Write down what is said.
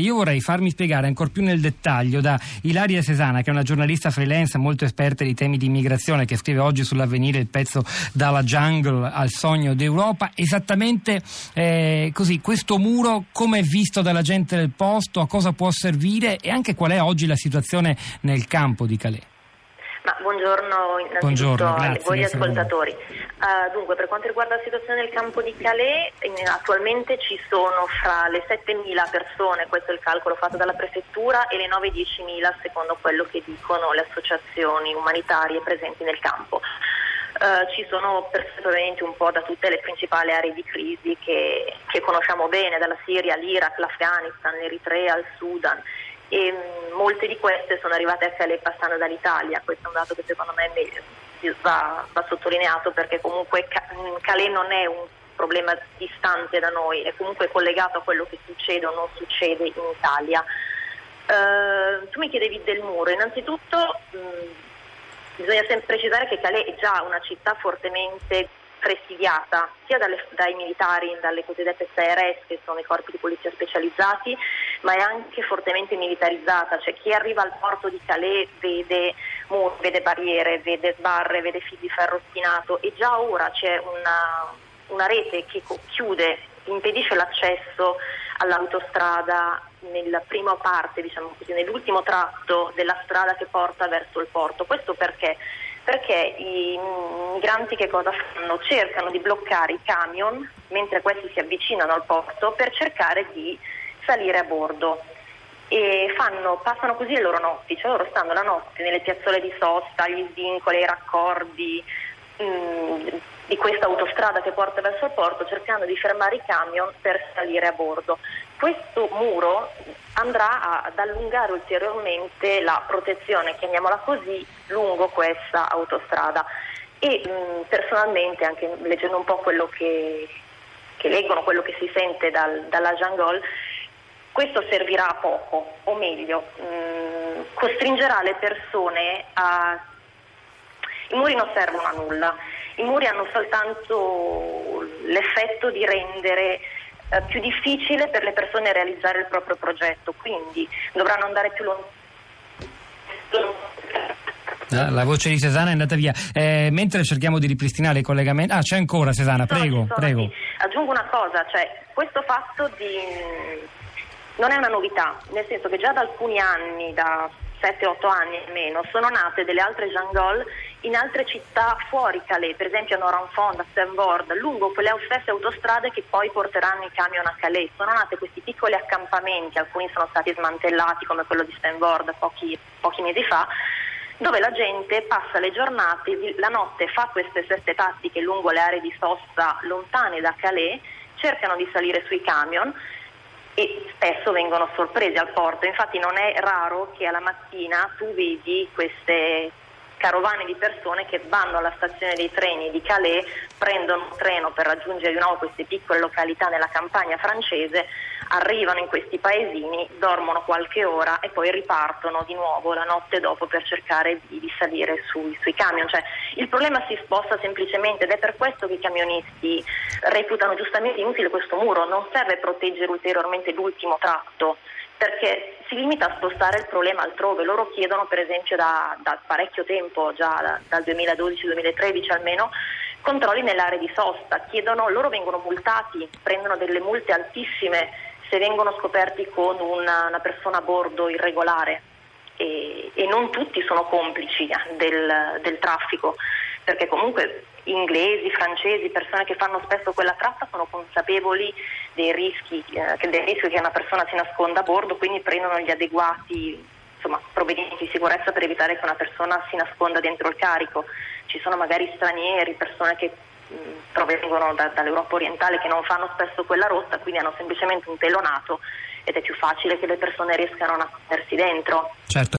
Io vorrei farmi spiegare ancora più nel dettaglio da Ilaria Sesana, che è una giornalista freelance molto esperta di temi di immigrazione, che scrive oggi sull'avvenire il pezzo Dalla jungle al sogno d'Europa, esattamente eh, così, questo muro come è visto dalla gente del posto, a cosa può servire e anche qual è oggi la situazione nel campo di Calais. Buongiorno innanzitutto buongiorno, a voi ascoltatori. Uh, dunque, per quanto riguarda la situazione nel campo di Calais, attualmente ci sono fra le 7.000 persone, questo è il calcolo fatto dalla prefettura, e le 9-10.000 secondo quello che dicono le associazioni umanitarie presenti nel campo. Uh, ci sono persone un po' da tutte le principali aree di crisi che, che conosciamo bene, dalla Siria all'Iraq, l'Afghanistan, l'Eritrea, il Sudan e mm, molte di queste sono arrivate a Calais passando dall'Italia, questo è un dato che secondo me va, va sottolineato perché comunque mm, Calais non è un problema distante da noi, è comunque collegato a quello che succede o non succede in Italia. Uh, tu mi chiedevi del muro, innanzitutto mh, mm, bisogna sempre precisare che Calais è già una città fortemente presidiata sia dalle, dai militari, dalle cosiddette CRS, che sono i corpi di polizia specializzati, ma è anche fortemente militarizzata, cioè chi arriva al porto di Calais vede muri, vede barriere, vede sbarre, vede fili di ferro spinato e già ora c'è una, una rete che chiude, impedisce l'accesso all'autostrada nella prima parte, diciamo così, nell'ultimo tratto della strada che porta verso il porto. Questo perché? Perché i migranti che cosa fanno? Cercano di bloccare i camion mentre questi si avvicinano al porto per cercare di salire a bordo e fanno, passano così le loro notti, cioè loro stanno la notte nelle piazzole di sosta, gli svincoli, i raccordi mm, di questa autostrada che porta verso il porto cercando di fermare i camion per salire a bordo. Questo muro andrà ad allungare ulteriormente la protezione, chiamiamola così, lungo questa autostrada e mh, mm, personalmente anche leggendo un po' quello che, che leggono, quello che si sente dal, dalla Jungle, questo servirà a poco, o meglio, mh, mm, costringerà le persone a... I muri non servono a nulla, i muri hanno soltanto l'effetto di rendere eh, più difficile per le persone realizzare il proprio progetto, quindi dovranno andare più lontano. La voce di Sesana è andata via. Eh, mentre cerchiamo di ripristinare i collegamenti. Ah, c'è ancora Sesana, prego, prego. Sì. Aggiungo una cosa, cioè questo fatto di non è una novità, nel senso che già da alcuni anni, da 7-8 anni almeno, sono nate delle altre jungle in altre città fuori Calais, per esempio a Noranfond, a Saint-Bord, lungo quelle stesse autostrade che poi porteranno i camion a Calais. Sono nati questi piccoli accampamenti, alcuni sono stati smantellati come quello di Saint-Bord pochi, pochi mesi fa, dove la gente passa le giornate, la notte fa queste seste tattiche lungo le aree di sosta lontane da Calais, cercano di salire sui camion e spesso vengono sorpresi al porto. Infatti non è raro che alla mattina tu vedi queste carovane di persone che vanno alla stazione dei treni di Calais, prendono un treno per raggiungere di nuovo queste piccole località nella campagna francese, arrivano in questi paesini, dormono qualche ora e poi ripartono di nuovo la notte dopo per cercare di, di salire sui, sui camion. Cioè, il problema si sposta semplicemente ed è per questo che i camionisti reputano giustamente inutile questo muro, non serve proteggere ulteriormente l'ultimo tratto perché si limita a spostare il problema altrove. Loro chiedono per esempio da, da parecchio tempo, già da, dal 2012-2013 almeno, controlli nell'area di sosta, chiedono, loro vengono multati, prendono delle multe altissime se vengono scoperti con una, una persona a bordo irregolare e, e, non tutti sono complici del, del traffico perché comunque inglesi, francesi, persone che fanno spesso quella tratta sono consapevoli dei rischi, eh, del rischio che una persona si nasconda a bordo, quindi prendono gli adeguati insomma, provvedimenti di sicurezza per evitare che una persona si nasconda dentro il carico. Ci sono magari stranieri, persone che provengono da, dall'Europa orientale che non fanno spesso quella rotta, quindi hanno semplicemente un telonato ed è più facile che le persone riescano a nascondersi dentro. Certo.